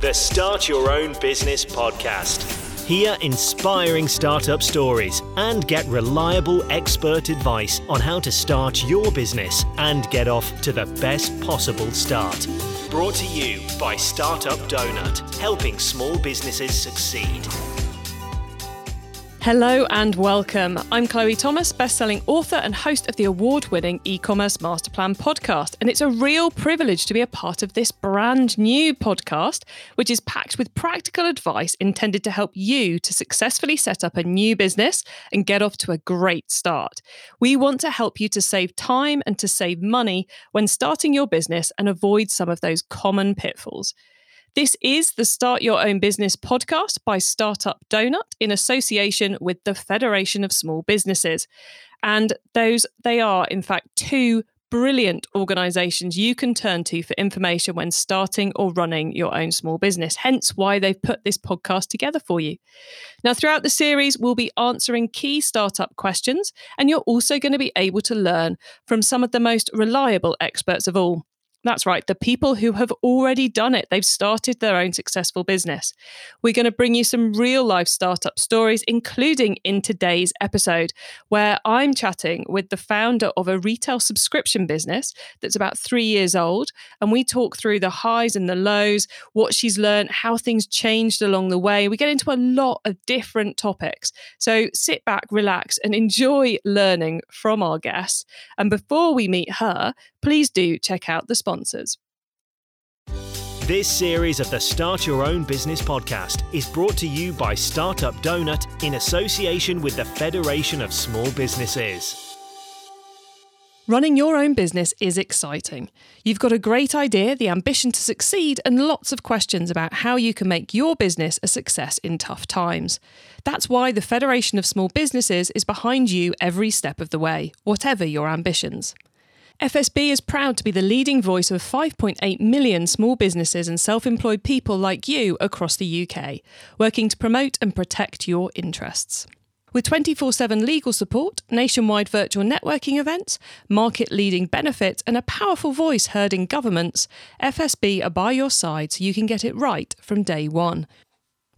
The Start Your Own Business podcast. Hear inspiring startup stories and get reliable expert advice on how to start your business and get off to the best possible start. Brought to you by Startup Donut, helping small businesses succeed. Hello and welcome. I'm Chloe Thomas, best-selling author and host of the award-winning e-commerce masterplan podcast, and it's a real privilege to be a part of this brand new podcast which is packed with practical advice intended to help you to successfully set up a new business and get off to a great start. We want to help you to save time and to save money when starting your business and avoid some of those common pitfalls. This is the Start Your Own Business podcast by Startup Donut in association with the Federation of Small Businesses. And those they are in fact two brilliant organizations you can turn to for information when starting or running your own small business. Hence why they've put this podcast together for you. Now, throughout the series, we'll be answering key startup questions, and you're also going to be able to learn from some of the most reliable experts of all. That's right, the people who have already done it. They've started their own successful business. We're going to bring you some real life startup stories, including in today's episode, where I'm chatting with the founder of a retail subscription business that's about three years old. And we talk through the highs and the lows, what she's learned, how things changed along the way. We get into a lot of different topics. So sit back, relax, and enjoy learning from our guests. And before we meet her, please do check out the sponsors. This series of the Start Your Own Business podcast is brought to you by Startup Donut in association with the Federation of Small Businesses. Running your own business is exciting. You've got a great idea, the ambition to succeed, and lots of questions about how you can make your business a success in tough times. That's why the Federation of Small Businesses is behind you every step of the way, whatever your ambitions. FSB is proud to be the leading voice of 5.8 million small businesses and self employed people like you across the UK, working to promote and protect your interests. With 24 7 legal support, nationwide virtual networking events, market leading benefits, and a powerful voice heard in governments, FSB are by your side so you can get it right from day one.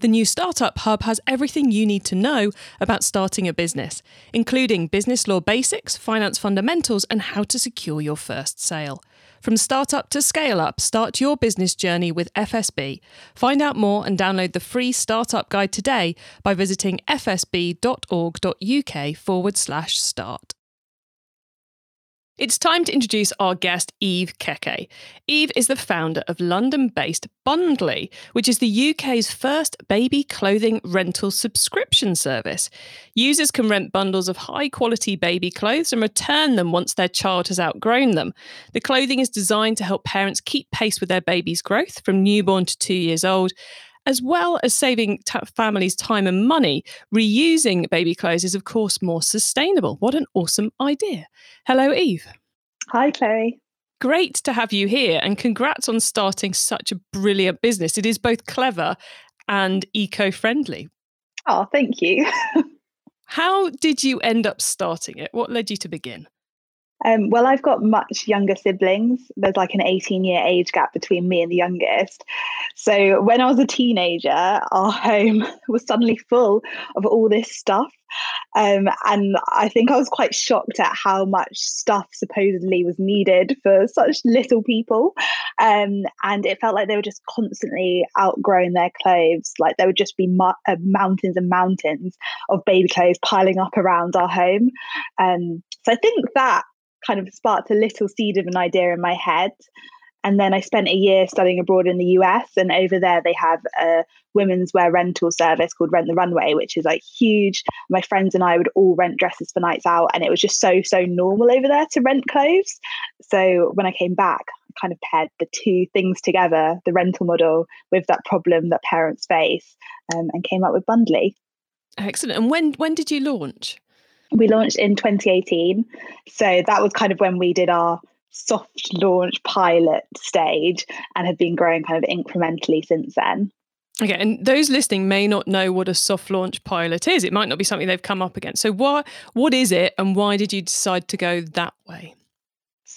The new Startup Hub has everything you need to know about starting a business, including business law basics, finance fundamentals, and how to secure your first sale. From startup to scale up, start your business journey with FSB. Find out more and download the free startup guide today by visiting fsb.org.uk forward slash start. It's time to introduce our guest, Eve Keke. Eve is the founder of London based Bundlee, which is the UK's first baby clothing rental subscription service. Users can rent bundles of high quality baby clothes and return them once their child has outgrown them. The clothing is designed to help parents keep pace with their baby's growth from newborn to two years old as well as saving t- families time and money, reusing baby clothes is, of course, more sustainable. What an awesome idea. Hello, Eve. Hi, Chloe. Great to have you here, and congrats on starting such a brilliant business. It is both clever and eco friendly. Oh, thank you. How did you end up starting it? What led you to begin? Um, well, I've got much younger siblings. There's like an 18 year age gap between me and the youngest. So when I was a teenager, our home was suddenly full of all this stuff. Um, and I think I was quite shocked at how much stuff supposedly was needed for such little people. Um, and it felt like they were just constantly outgrowing their clothes. Like there would just be mu- uh, mountains and mountains of baby clothes piling up around our home. Um, so I think that kind of sparked a little seed of an idea in my head. And then I spent a year studying abroad in the US, and over there they have a women's wear rental service called Rent the Runway, which is like huge. My friends and I would all rent dresses for nights out, and it was just so, so normal over there to rent clothes. So when I came back, I kind of paired the two things together the rental model with that problem that parents face um, and came up with Bundlee. Excellent. And when, when did you launch? We launched in 2018. So that was kind of when we did our soft launch pilot stage and have been growing kind of incrementally since then. Okay, and those listening may not know what a soft launch pilot is. It might not be something they've come up against. So what what is it and why did you decide to go that way?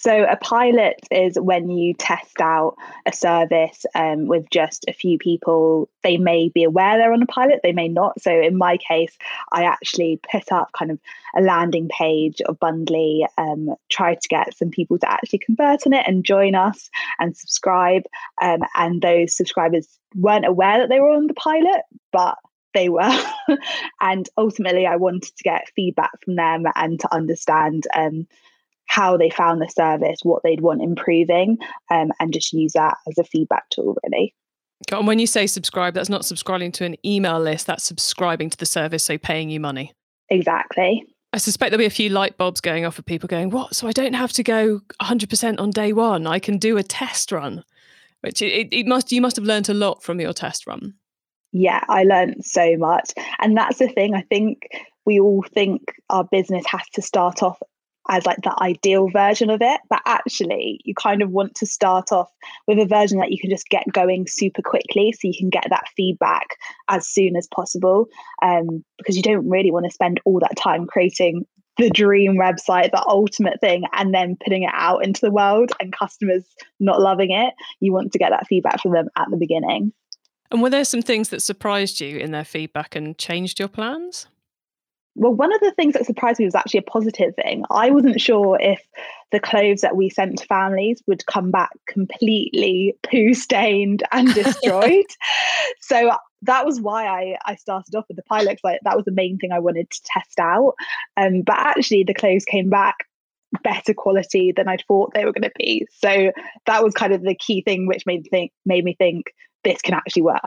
So, a pilot is when you test out a service um, with just a few people. They may be aware they're on a pilot, they may not. So, in my case, I actually put up kind of a landing page of Bundlee, um, tried to get some people to actually convert on it and join us and subscribe. Um, and those subscribers weren't aware that they were on the pilot, but they were. and ultimately, I wanted to get feedback from them and to understand um, how they found the service, what they'd want improving, um, and just use that as a feedback tool, really. And when you say subscribe, that's not subscribing to an email list, that's subscribing to the service, so paying you money. Exactly. I suspect there'll be a few light bulbs going off of people going, What? So I don't have to go 100% on day one. I can do a test run, which it, it must, you must have learned a lot from your test run. Yeah, I learned so much. And that's the thing. I think we all think our business has to start off as like the ideal version of it but actually you kind of want to start off with a version that you can just get going super quickly so you can get that feedback as soon as possible um, because you don't really want to spend all that time creating the dream website the ultimate thing and then putting it out into the world and customers not loving it. You want to get that feedback from them at the beginning. And were there some things that surprised you in their feedback and changed your plans well, one of the things that surprised me was actually a positive thing. I wasn't sure if the clothes that we sent to families would come back completely poo stained and destroyed. so that was why I, I started off with the pilot. Like that was the main thing I wanted to test out. Um, but actually, the clothes came back better quality than I'd thought they were going to be. So that was kind of the key thing, which made think made me think this can actually work.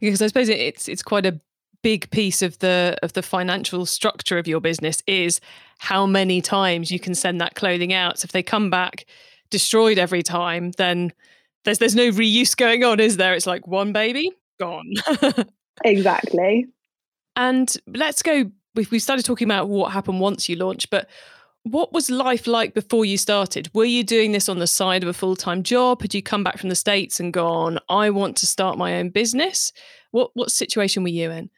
Because I suppose it's it's quite a big piece of the of the financial structure of your business is how many times you can send that clothing out. So if they come back destroyed every time, then there's there's no reuse going on, is there? It's like one baby gone. exactly. And let's go. We we started talking about what happened once you launched, but what was life like before you started? Were you doing this on the side of a full time job? Had you come back from the States and gone, I want to start my own business? What what situation were you in?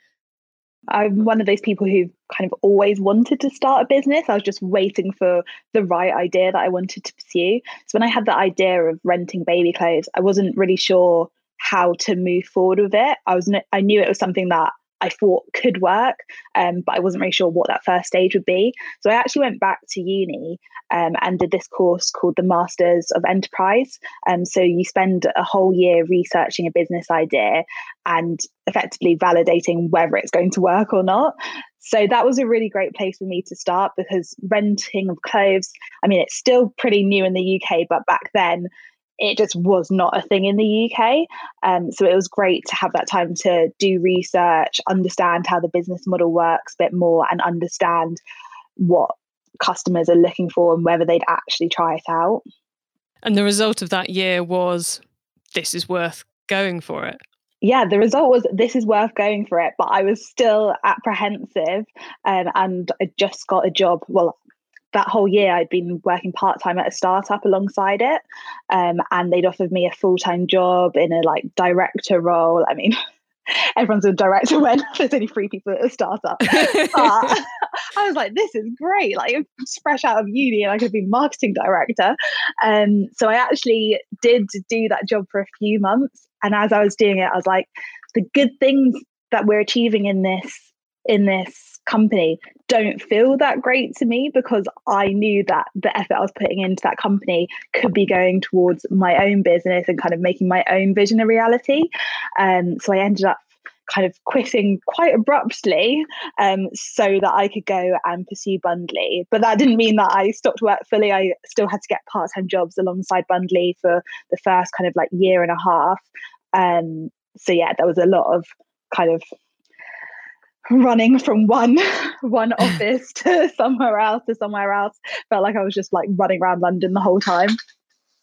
I'm one of those people who kind of always wanted to start a business. I was just waiting for the right idea that I wanted to pursue. So when I had the idea of renting baby clothes, I wasn't really sure how to move forward with it. I was I knew it was something that I thought could work, um, but I wasn't really sure what that first stage would be. So I actually went back to uni um, and did this course called the Masters of Enterprise. Um, so you spend a whole year researching a business idea and effectively validating whether it's going to work or not. So that was a really great place for me to start because renting of clothes, I mean, it's still pretty new in the UK, but back then it just was not a thing in the UK. Um, so it was great to have that time to do research, understand how the business model works a bit more, and understand what customers are looking for and whether they'd actually try it out. And the result of that year was this is worth going for it. Yeah, the result was this is worth going for it, but I was still apprehensive um, and I just got a job. Well, that whole year I'd been working part time at a startup alongside it, um, and they'd offered me a full time job in a like director role. I mean, everyone's a director when there's only three people at a startup. but I was like, this is great. Like it's fresh out of uni and I could be marketing director. Um, so I actually did do that job for a few months. And as I was doing it, I was like, the good things that we're achieving in this in this company don't feel that great to me because I knew that the effort I was putting into that company could be going towards my own business and kind of making my own vision a reality. Um, so I ended up kind of quitting quite abruptly um, so that I could go and pursue Bundlee. But that didn't mean that I stopped work fully. I still had to get part time jobs alongside Bundlee for the first kind of like year and a half. Um, so yeah, there was a lot of kind of running from one one office to somewhere else to somewhere else. Felt like i was just like running around london the whole time.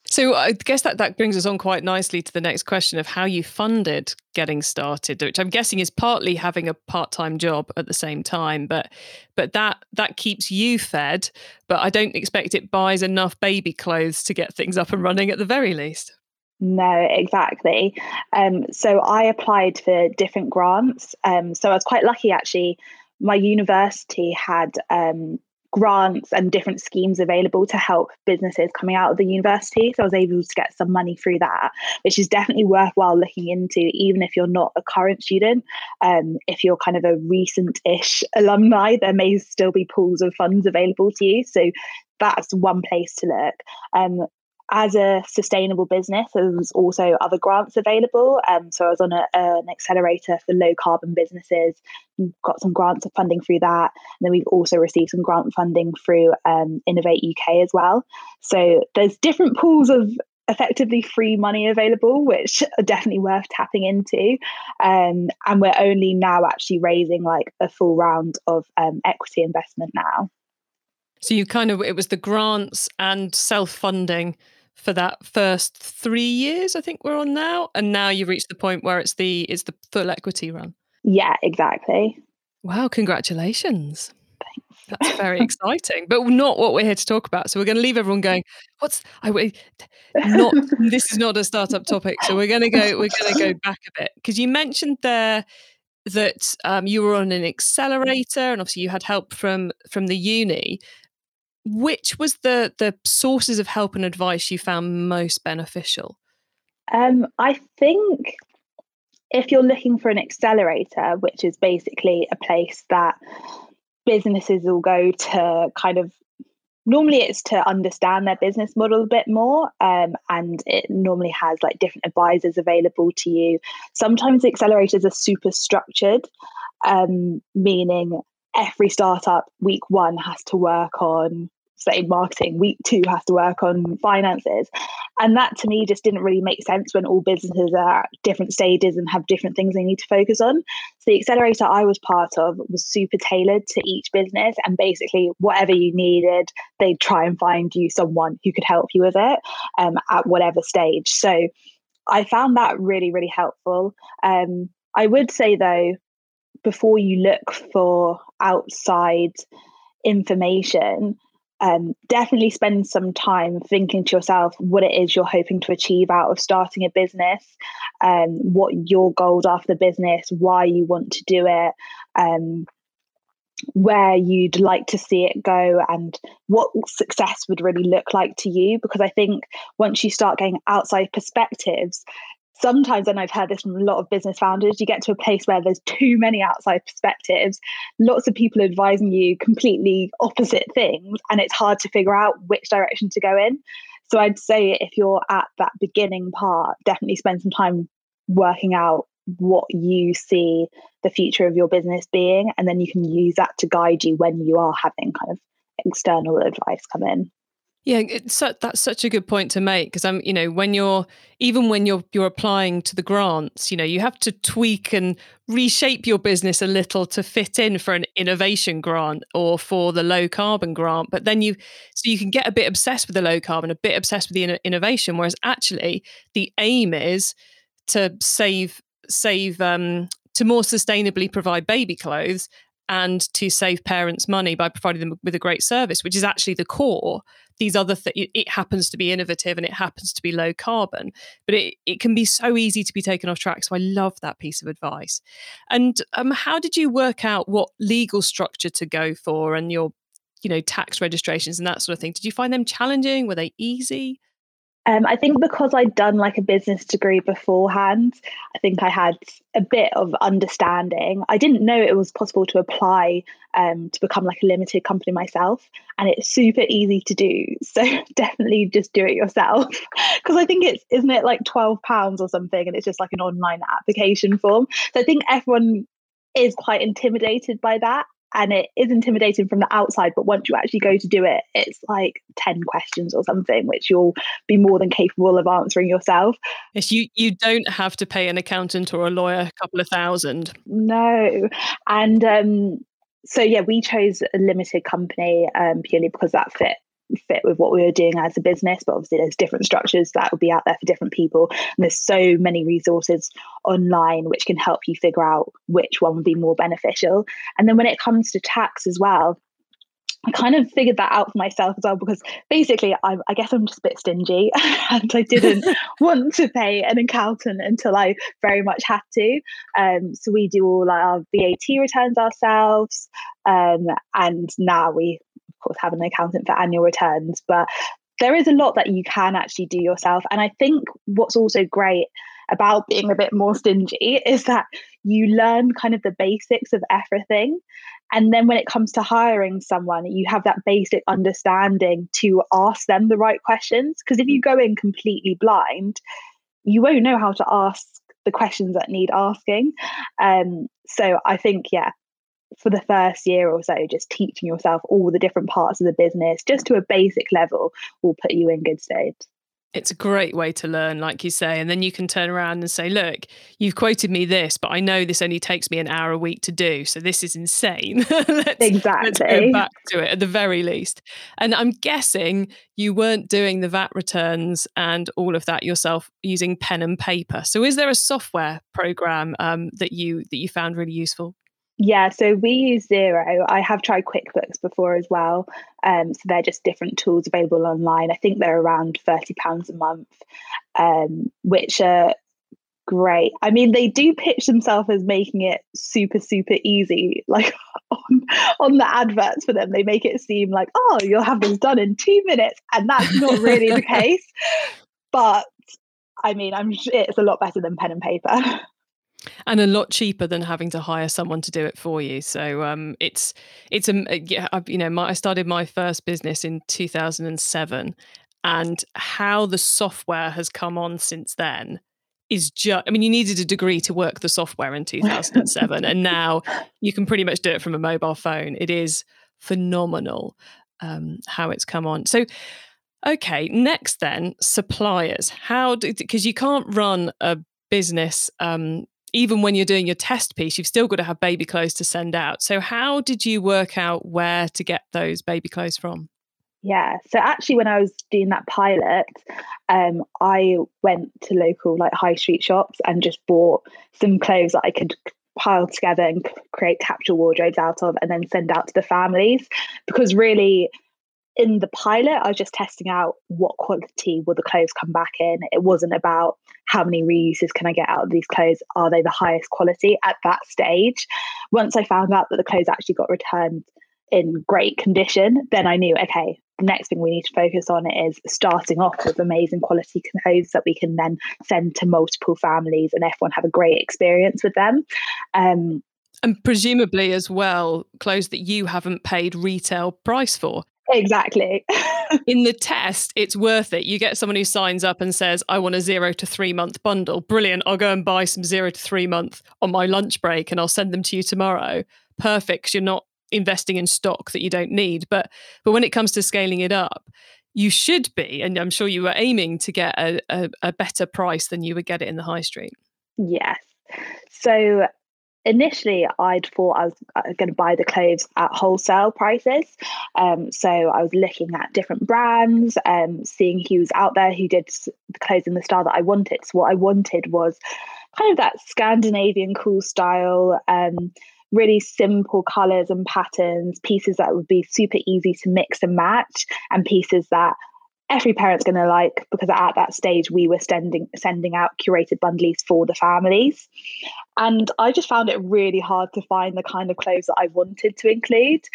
So i guess that that brings us on quite nicely to the next question of how you funded getting started which i'm guessing is partly having a part-time job at the same time but but that that keeps you fed but i don't expect it buys enough baby clothes to get things up and running at the very least no, exactly. Um, so I applied for different grants. Um, so I was quite lucky actually. My university had um, grants and different schemes available to help businesses coming out of the university. So I was able to get some money through that, which is definitely worthwhile looking into, even if you're not a current student. Um, if you're kind of a recent ish alumni, there may still be pools of funds available to you. So that's one place to look. Um, as a sustainable business, there's also other grants available. Um, so I was on a, an accelerator for low carbon businesses, got some grants of funding through that. And then we've also received some grant funding through um, Innovate UK as well. So there's different pools of effectively free money available, which are definitely worth tapping into. Um, and we're only now actually raising like a full round of um, equity investment now. So you kind of, it was the grants and self funding for that first three years i think we're on now and now you've reached the point where it's the it's the full equity run. Yeah exactly. Wow congratulations. Thanks. that's very exciting but not what we're here to talk about so we're going to leave everyone going what's i not this is not a startup topic so we're going to go we're going to go back a bit because you mentioned there that um, you were on an accelerator and obviously you had help from from the uni which was the the sources of help and advice you found most beneficial? Um, I think if you're looking for an accelerator, which is basically a place that businesses will go to kind of normally it's to understand their business model a bit more um, and it normally has like different advisors available to you sometimes accelerators are super structured um, meaning every startup week one has to work on say marketing week two has to work on finances. And that to me just didn't really make sense when all businesses are at different stages and have different things they need to focus on. So the accelerator i was part of was super tailored to each business and basically whatever you needed they'd try and find you someone who could help you with it um, at whatever stage. So i found that really really helpful. Um, i would say though before you look for outside information, um, definitely spend some time thinking to yourself what it is you're hoping to achieve out of starting a business, um, what your goals are for the business, why you want to do it, um, where you'd like to see it go, and what success would really look like to you. Because I think once you start getting outside perspectives, sometimes, and I've heard this from a lot of business founders, you get to a place where there's too many outside perspectives, lots of people advising you completely opposite things, and it's hard to figure out which direction to go in. So I'd say if you're at that beginning part, definitely spend some time working out what you see the future of your business being, and then you can use that to guide you when you are having kind of external advice come in. Yeah, that's such a good point to make because I'm, you know, when you're even when you're you're applying to the grants, you know, you have to tweak and reshape your business a little to fit in for an innovation grant or for the low carbon grant. But then you, so you can get a bit obsessed with the low carbon, a bit obsessed with the innovation, whereas actually the aim is to save save um, to more sustainably provide baby clothes and to save parents money by providing them with a great service, which is actually the core. These other things it happens to be innovative and it happens to be low carbon but it, it can be so easy to be taken off track so i love that piece of advice. And um, how did you work out what legal structure to go for and your you know tax registrations and that sort of thing? Did you find them challenging? Were they easy um, I think because I'd done like a business degree beforehand, I think I had a bit of understanding. I didn't know it was possible to apply um, to become like a limited company myself, and it's super easy to do. So definitely just do it yourself because I think it's isn't it like twelve pounds or something, and it's just like an online application form. So I think everyone is quite intimidated by that and it is intimidating from the outside but once you actually go to do it it's like 10 questions or something which you'll be more than capable of answering yourself. Yes you you don't have to pay an accountant or a lawyer a couple of thousand. No. And um so yeah we chose a limited company um purely because that fit fit with what we were doing as a business but obviously there's different structures that will be out there for different people and there's so many resources online which can help you figure out which one would be more beneficial and then when it comes to tax as well I kind of figured that out for myself as well because basically I, I guess I'm just a bit stingy and I didn't want to pay an accountant until I very much had to. Um, so we do all our VAT returns ourselves, um, and now we course, have an accountant for annual returns, but there is a lot that you can actually do yourself. And I think what's also great about being a bit more stingy is that you learn kind of the basics of everything. And then when it comes to hiring someone, you have that basic understanding to ask them the right questions. Because if you go in completely blind, you won't know how to ask the questions that need asking. Um, so I think, yeah, for the first year or so, just teaching yourself all the different parts of the business, just to a basic level, will put you in good stead. It's a great way to learn, like you say. And then you can turn around and say, look, you've quoted me this, but I know this only takes me an hour a week to do. So this is insane. let's, exactly. Let's go back to it at the very least. And I'm guessing you weren't doing the VAT returns and all of that yourself using pen and paper. So is there a software program um, that you that you found really useful? Yeah, so we use Xero. I have tried QuickBooks before as well. Um, so they're just different tools available online. I think they're around £30 a month, um, which are great. I mean, they do pitch themselves as making it super, super easy. Like on, on the adverts for them, they make it seem like, oh, you'll have this done in two minutes. And that's not really the case. But I mean, I'm it's a lot better than pen and paper. and a lot cheaper than having to hire someone to do it for you. So um, it's it's a uh, yeah, I, you know, my, I started my first business in 2007, and how the software has come on since then is just. I mean, you needed a degree to work the software in 2007, and now you can pretty much do it from a mobile phone. It is phenomenal um, how it's come on. So. Okay, next then, suppliers. How do because you can't run a business um, even when you're doing your test piece, you've still got to have baby clothes to send out. So, how did you work out where to get those baby clothes from? Yeah, so actually, when I was doing that pilot, um, I went to local like high street shops and just bought some clothes that I could pile together and create capsule wardrobes out of, and then send out to the families. Because really, in the pilot, I was just testing out what quality will the clothes come back in. It wasn't about how many reuses can I get out of these clothes? Are they the highest quality at that stage? Once I found out that the clothes actually got returned in great condition, then I knew, okay, the next thing we need to focus on is starting off with amazing quality clothes that we can then send to multiple families and everyone have a great experience with them. Um, and presumably as well, clothes that you haven't paid retail price for. Exactly. in the test, it's worth it. You get someone who signs up and says, I want a zero to three month bundle. Brilliant. I'll go and buy some zero to three month on my lunch break and I'll send them to you tomorrow. Perfect. You're not investing in stock that you don't need. But but when it comes to scaling it up, you should be, and I'm sure you were aiming to get a, a, a better price than you would get it in the high street. Yes. So initially I'd thought I was uh, going to buy the clothes at wholesale prices. Um, so I was looking at different brands, um, seeing who was out there who did the clothes in the style that I wanted. So what I wanted was kind of that Scandinavian cool style. Um, really simple colors and patterns, pieces that would be super easy to mix and match, and pieces that every parent's going to like because at that stage we were sending sending out curated bundles for the families. And i just found it really hard to find the kind of clothes that i wanted to include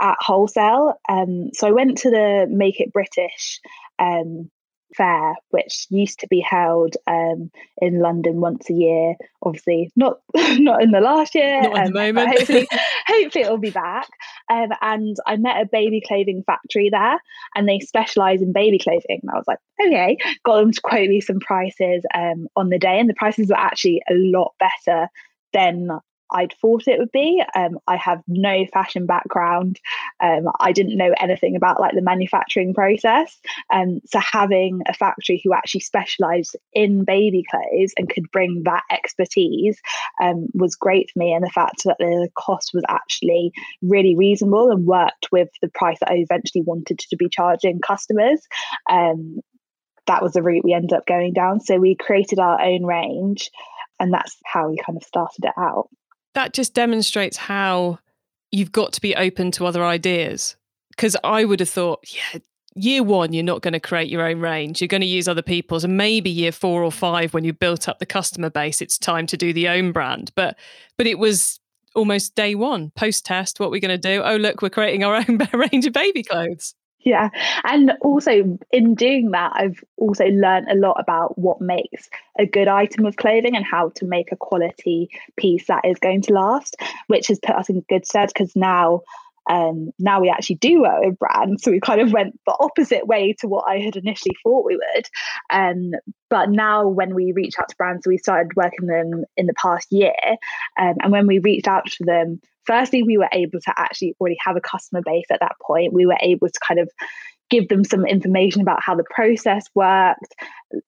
at wholesale. Um, so i went to the make it british um, fair, which used to be held um, in London once a year. Obviously, not not in the last year. Not um, the moment. hopefully, hopefully it'll be back. Um, and I met a baby clothing factory there, and they specialise in baby clothing. And I was like, okay, got them to quote me some prices um, on the day, and the prices were actually a lot better than I'd thought it would be. Um, I have no fashion background. Um, I didn't know anything about like the manufacturing process. Um, so having a factory who actually specialised in baby clothes and could bring that expertise um, was great for me. And the fact that the cost was actually really reasonable and worked with the price that I eventually wanted to be charging customers um, that was the route we ended up going down. So we created our own range, and that's how we kind of started it out that just demonstrates how you've got to be open to other ideas. Because I would have thought, yeah, year one, you're not going to create your own range. You're going to use other people's. And maybe year four or five, when you've built up the customer base, it's time to do the own brand. But but it was almost day one post test what we're going to do oh look we're creating our own range of baby clothes yeah. And also in doing that i've also learned a lot about what makes a good item of clothing and how to make a quality piece that is going to last which has put us in good stead because now um, now we actually do work with brands. So we kind of went the opposite way to what I had initially thought we would. Um, but now when we reach out to brands, we started working them in the past year. Um, and when we reached out to them, firstly, we were able to actually already have a customer base at that point. We were able to kind of give them some information about how the process worked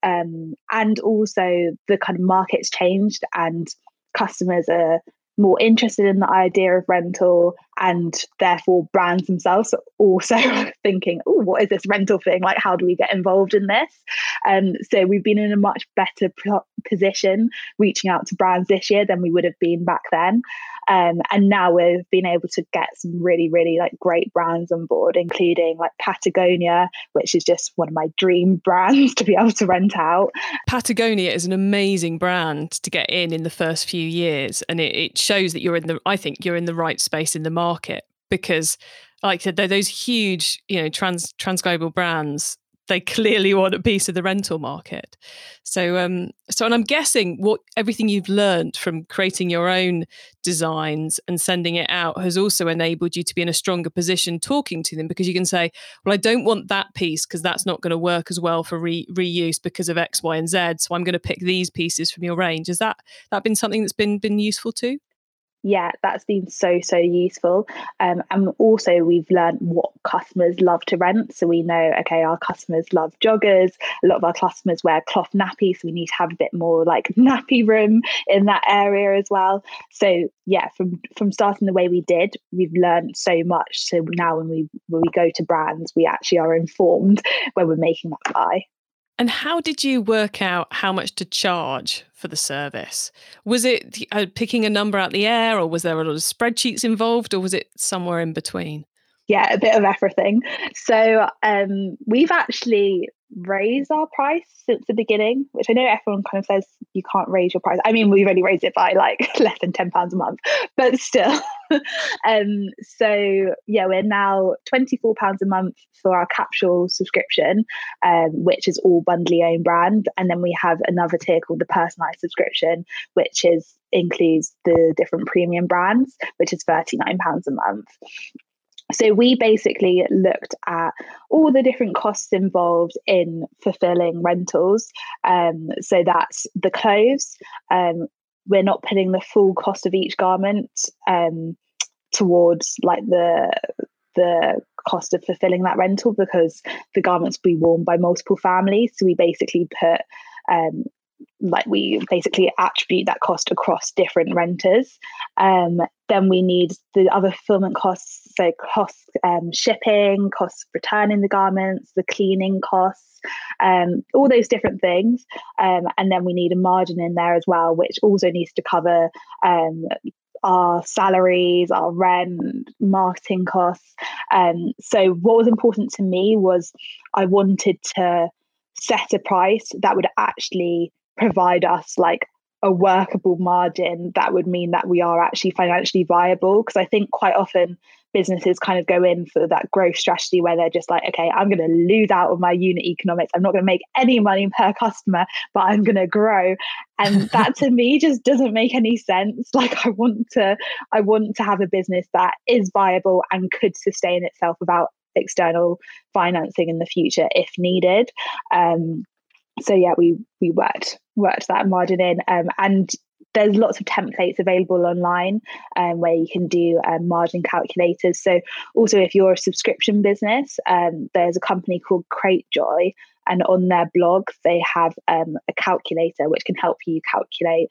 um, and also the kind of markets changed and customers are more interested in the idea of rental and therefore brands themselves are also thinking oh what is this rental thing? Like how do we get involved in this? Um, so we've been in a much better position reaching out to brands this year than we would have been back then. Um, and now we've been able to get some really really like great brands on board including like patagonia which is just one of my dream brands to be able to rent out. Patagonia is an amazing brand to get in in the first few years and it, it shows that you're in the i think you're in the right space in the market market because like I said, they're those huge, you know, trans trans global brands. They clearly want a piece of the rental market. So, um, so, and I'm guessing what everything you've learned from creating your own designs and sending it out has also enabled you to be in a stronger position talking to them because you can say, "Well, I don't want that piece because that's not going to work as well for re- reuse because of X, Y, and Z. So I'm going to pick these pieces from your range." Has that that been something that's been been useful too? Yeah, that's been so, so useful. Um, and also, we've learned what customers love to rent. So we know, okay, our customers love joggers. A lot of our customers wear cloth nappies. So we need to have a bit more like nappy room in that area as well. So yeah, from from starting the way we did, we've learned so much. So now when we when we go to brands, we actually are informed when we're making that buy. And how did you work out how much to charge for the service? Was it uh, picking a number out the air, or was there a lot of spreadsheets involved, or was it somewhere in between? Yeah, a bit of everything. So um, we've actually raised our price since the beginning, which I know everyone kind of says you can't raise your price. I mean, we've only raised it by like less than ten pounds a month, but still. um, so yeah, we're now twenty four pounds a month for our capsule subscription, um, which is all Bundlee own brand, and then we have another tier called the personalized subscription, which is includes the different premium brands, which is thirty nine pounds a month. So we basically looked at all the different costs involved in fulfilling rentals. Um, so that's the clothes. Um, we're not putting the full cost of each garment um, towards like the the cost of fulfilling that rental because the garments will be worn by multiple families. So we basically put um, like we basically attribute that cost across different renters. Um, then we need the other fulfillment costs, so costs um, shipping, costs returning the garments, the cleaning costs, um, all those different things. Um, and then we need a margin in there as well, which also needs to cover um, our salaries, our rent, marketing costs. Um, so, what was important to me was I wanted to set a price that would actually provide us like a workable margin that would mean that we are actually financially viable because i think quite often businesses kind of go in for that growth strategy where they're just like okay i'm going to lose out on my unit economics. I'm not going to make any money per customer but i'm going to grow. And that to me just doesn't make any sense. Like i want to i want to have a business that is viable and could sustain itself without external financing in the future if needed. Um, so yeah, we we worked worked that margin in, um, and there's lots of templates available online um, where you can do um, margin calculators. So also, if you're a subscription business, um, there's a company called Cratejoy, and on their blog they have um, a calculator which can help you calculate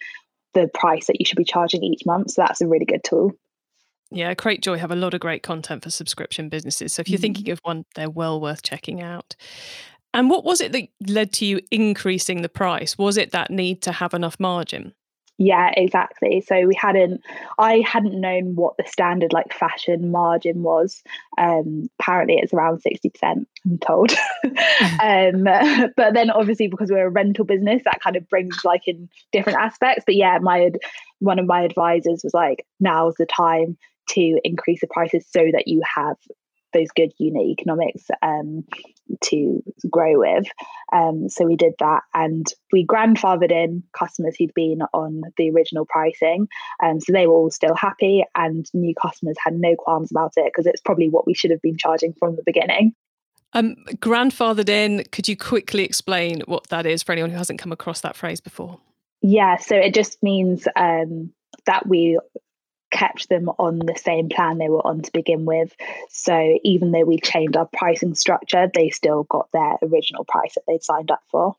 the price that you should be charging each month. So that's a really good tool. Yeah, Cratejoy have a lot of great content for subscription businesses. So if you're mm-hmm. thinking of one, they're well worth checking out. And what was it that led to you increasing the price? Was it that need to have enough margin? Yeah, exactly. So we hadn't, I hadn't known what the standard like fashion margin was. Um, apparently it's around 60%, I'm told. um, but then obviously because we're a rental business, that kind of brings like in different aspects. But yeah, my, one of my advisors was like, now's the time to increase the prices so that you have those good unit economics um, to grow with. Um, so we did that and we grandfathered in customers who'd been on the original pricing. Um, so they were all still happy and new customers had no qualms about it because it's probably what we should have been charging from the beginning. Um, grandfathered in, could you quickly explain what that is for anyone who hasn't come across that phrase before? Yeah, so it just means um, that we kept them on the same plan they were on to begin with. So even though we changed our pricing structure, they still got their original price that they'd signed up for.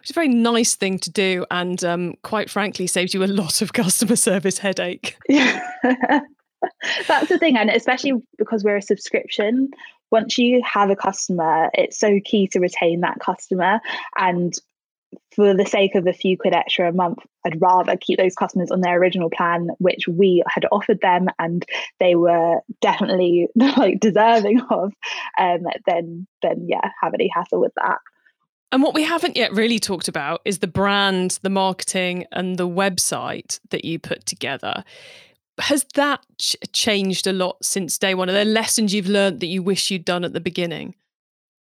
It's a very nice thing to do, and um, quite frankly, saves you a lot of customer service headache. That's the thing, and especially because we're a subscription, once you have a customer, it's so key to retain that customer. And for the sake of a few quid extra a month, I'd rather keep those customers on their original plan, which we had offered them and they were definitely like deserving of, um, than then yeah, have any hassle with that. And what we haven't yet really talked about is the brand, the marketing, and the website that you put together. Has that ch- changed a lot since day one? Are there lessons you've learned that you wish you'd done at the beginning?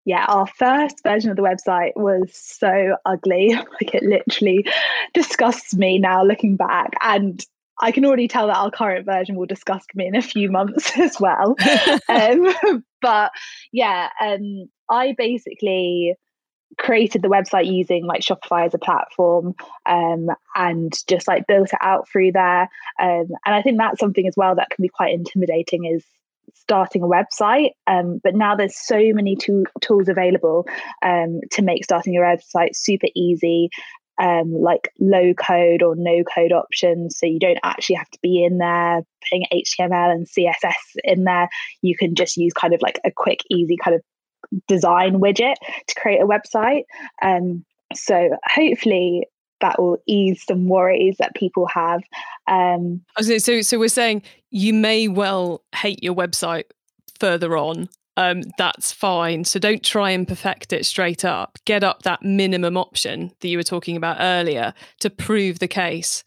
Yeah, our first version of the website was so ugly. Like it literally disgusts me now looking back. And I can already tell that our current version will disgust me in a few months as well. um, but yeah, um, I basically created the website using like Shopify as a platform um, and just like built it out through there. Um, and I think that's something as well that can be quite intimidating is starting a website. Um, but now there's so many to- tools available um, to make starting your website super easy. Um, like low code or no code options. So you don't actually have to be in there putting HTML and CSS in there. You can just use kind of like a quick, easy kind of design widget to create a website. Um, so hopefully that will ease some worries that people have. Um, so, so we're saying you may well hate your website further on. Um, that's fine. So don't try and perfect it straight up. Get up that minimum option that you were talking about earlier to prove the case,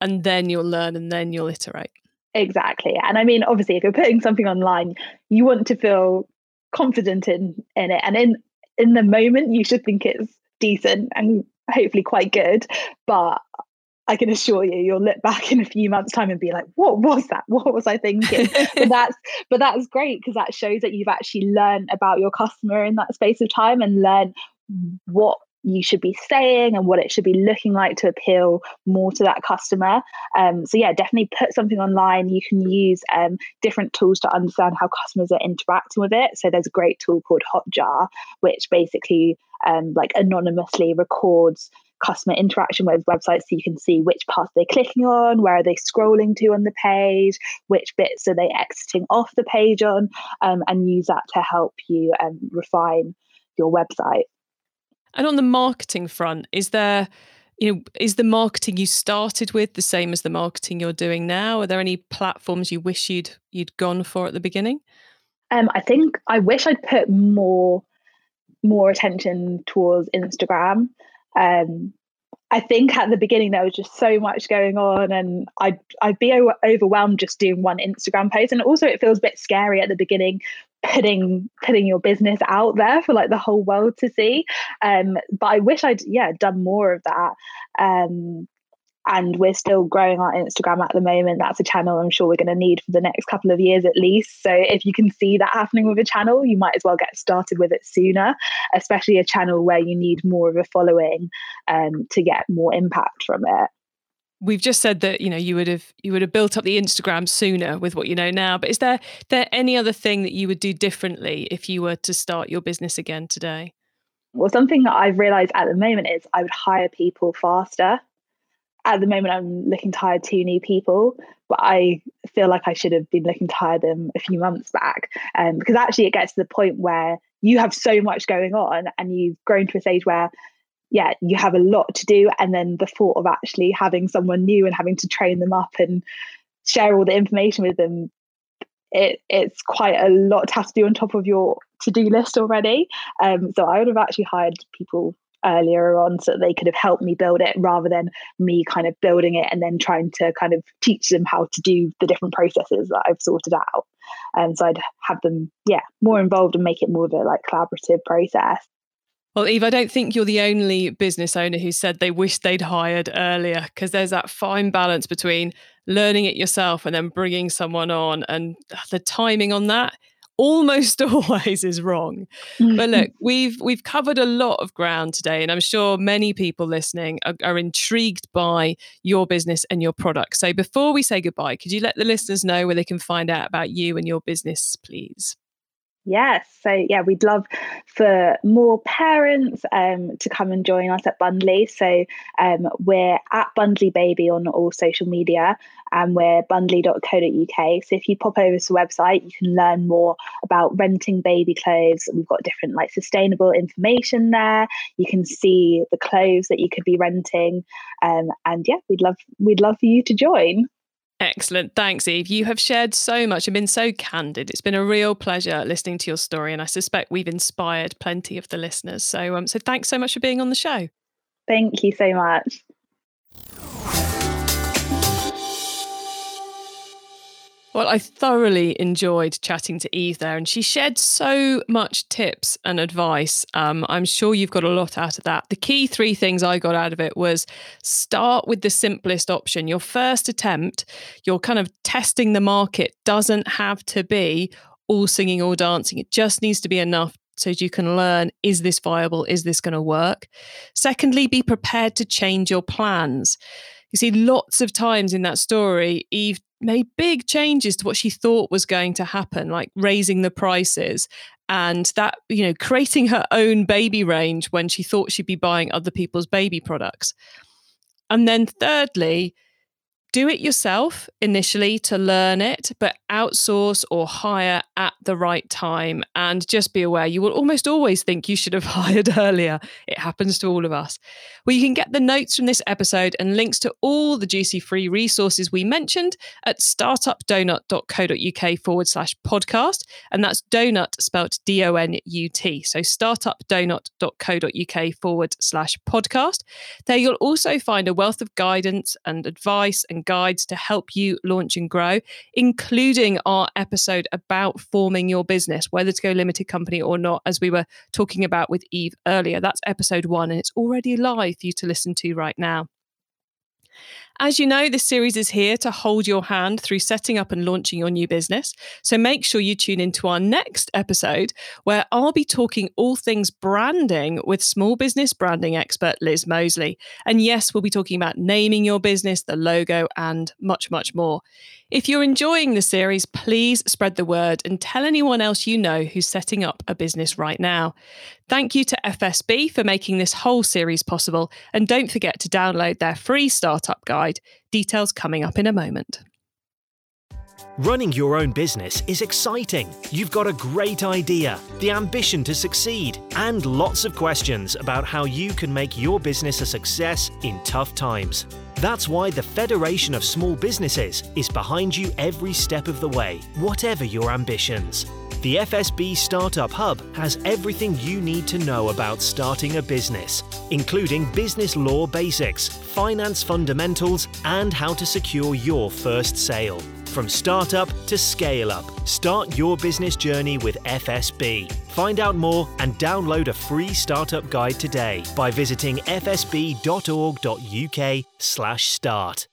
and then you'll learn, and then you'll iterate. Exactly. And I mean, obviously, if you're putting something online, you want to feel confident in in it, and in in the moment, you should think it's decent and hopefully quite good. But I can assure you, you'll look back in a few months' time and be like, "What was that? What was I thinking?" but that's but that's great because that shows that you've actually learned about your customer in that space of time and learn what you should be saying and what it should be looking like to appeal more to that customer. Um, so yeah, definitely put something online. You can use um, different tools to understand how customers are interacting with it. So there's a great tool called Hotjar, which basically um, like anonymously records customer interaction with websites so you can see which parts they're clicking on, where are they scrolling to on the page, which bits are they exiting off the page on, um, and use that to help you um, refine your website. And on the marketing front, is there you know is the marketing you started with the same as the marketing you're doing now? Are there any platforms you wish you'd you'd gone for at the beginning? Um, i think i wish i'd put more more attention towards Instagram. Um, I think at the beginning there was just so much going on, and I'd I'd be overwhelmed just doing one Instagram post, and also it feels a bit scary at the beginning putting putting your business out there for like the whole world to see. Um, but I wish I'd yeah done more of that. Um, and we're still growing our Instagram at the moment. That's a channel I'm sure we're going to need for the next couple of years at least. So if you can see that happening with a channel, you might as well get started with it sooner, especially a channel where you need more of a following um, to get more impact from it. We've just said that you know you would have you would have built up the Instagram sooner with what you know now. But is there there any other thing that you would do differently if you were to start your business again today? Well, something that I've realized at the moment is I would hire people faster at the moment I'm looking to hire two new people, but I feel like I should have been looking to hire them a few months back. Um, because actually it gets to the point where you have so much going on and you've grown to a stage where yeah, you have a lot to do. And then the thought of actually having someone new and having to train them up and share all the information with them, it, it's quite a lot to have to do on top of your to do list already. Um, so I would have actually hired people earlier on so that they could have helped me build it rather than me kind of building it and then trying to kind of teach them how to do the different processes that I've sorted out. And so I'd have them, yeah, more involved and make it more of a like collaborative process. Well, Eve, I don't think you're the only business owner who said they wish they'd hired earlier because there's that fine balance between learning it yourself and then bringing someone on. And uh, the timing on that almost always is wrong. But look, we've we've covered a lot of ground today, and I'm sure many people listening are, are, intrigued by your business and your product. So before we say goodbye, could you let the listeners know where they can find out about you and your business, please? Yes. So, yeah, we'd love for more parents um, to come and join us at Bundlee. So, um, we're at Bundlee Baby on all social media and we're bundlee.co.uk. So, if you pop over to the website, you can learn more about renting baby clothes. We've got different like sustainable information there. You can see the clothes that you could be renting. Um, and yeah, we'd love we'd love for you to join. Excellent. Thanks, Eve. You have shared so much and been so candid. It's been a real pleasure listening to your story, and I suspect we've inspired plenty of the listeners. So, um, so thanks so much for being on the show. Thank you so much. Well, I thoroughly enjoyed chatting to Eve there, and she shared so much tips and advice. Um, I'm sure you've got a lot out of that. The key three things I got out of it was start with the simplest option. Your first attempt, you're kind of testing the market, doesn't have to be all singing, all dancing. It just needs to be enough so you can learn is this viable? Is this going to work? Secondly, be prepared to change your plans. You see, lots of times in that story, Eve made big changes to what she thought was going to happen, like raising the prices and that, you know, creating her own baby range when she thought she'd be buying other people's baby products. And then, thirdly, do it yourself initially to learn it, but outsource or hire at the right time. And just be aware, you will almost always think you should have hired earlier. It happens to all of us. Well, you can get the notes from this episode and links to all the juicy free resources we mentioned at startupdonut.co.uk forward slash podcast. And that's donut spelt D O N U T. So startupdonut.co.uk forward slash podcast. There you'll also find a wealth of guidance and advice and guides to help you launch and grow, including our episode about forming your business, whether to go limited company or not, as we were talking about with Eve earlier. That's episode one, and it's already live for you to listen to right now. As you know, this series is here to hold your hand through setting up and launching your new business. So make sure you tune into our next episode where I'll be talking all things branding with small business branding expert Liz Mosley. And yes, we'll be talking about naming your business, the logo, and much, much more. If you're enjoying the series, please spread the word and tell anyone else you know who's setting up a business right now. Thank you to FSB for making this whole series possible, and don't forget to download their free startup guide. Details coming up in a moment. Running your own business is exciting. You've got a great idea, the ambition to succeed, and lots of questions about how you can make your business a success in tough times. That's why the Federation of Small Businesses is behind you every step of the way, whatever your ambitions. The FSB Startup Hub has everything you need to know about starting a business, including business law basics, finance fundamentals, and how to secure your first sale. From startup to scale up, start your business journey with FSB. Find out more and download a free startup guide today by visiting fsb.org.uk/start.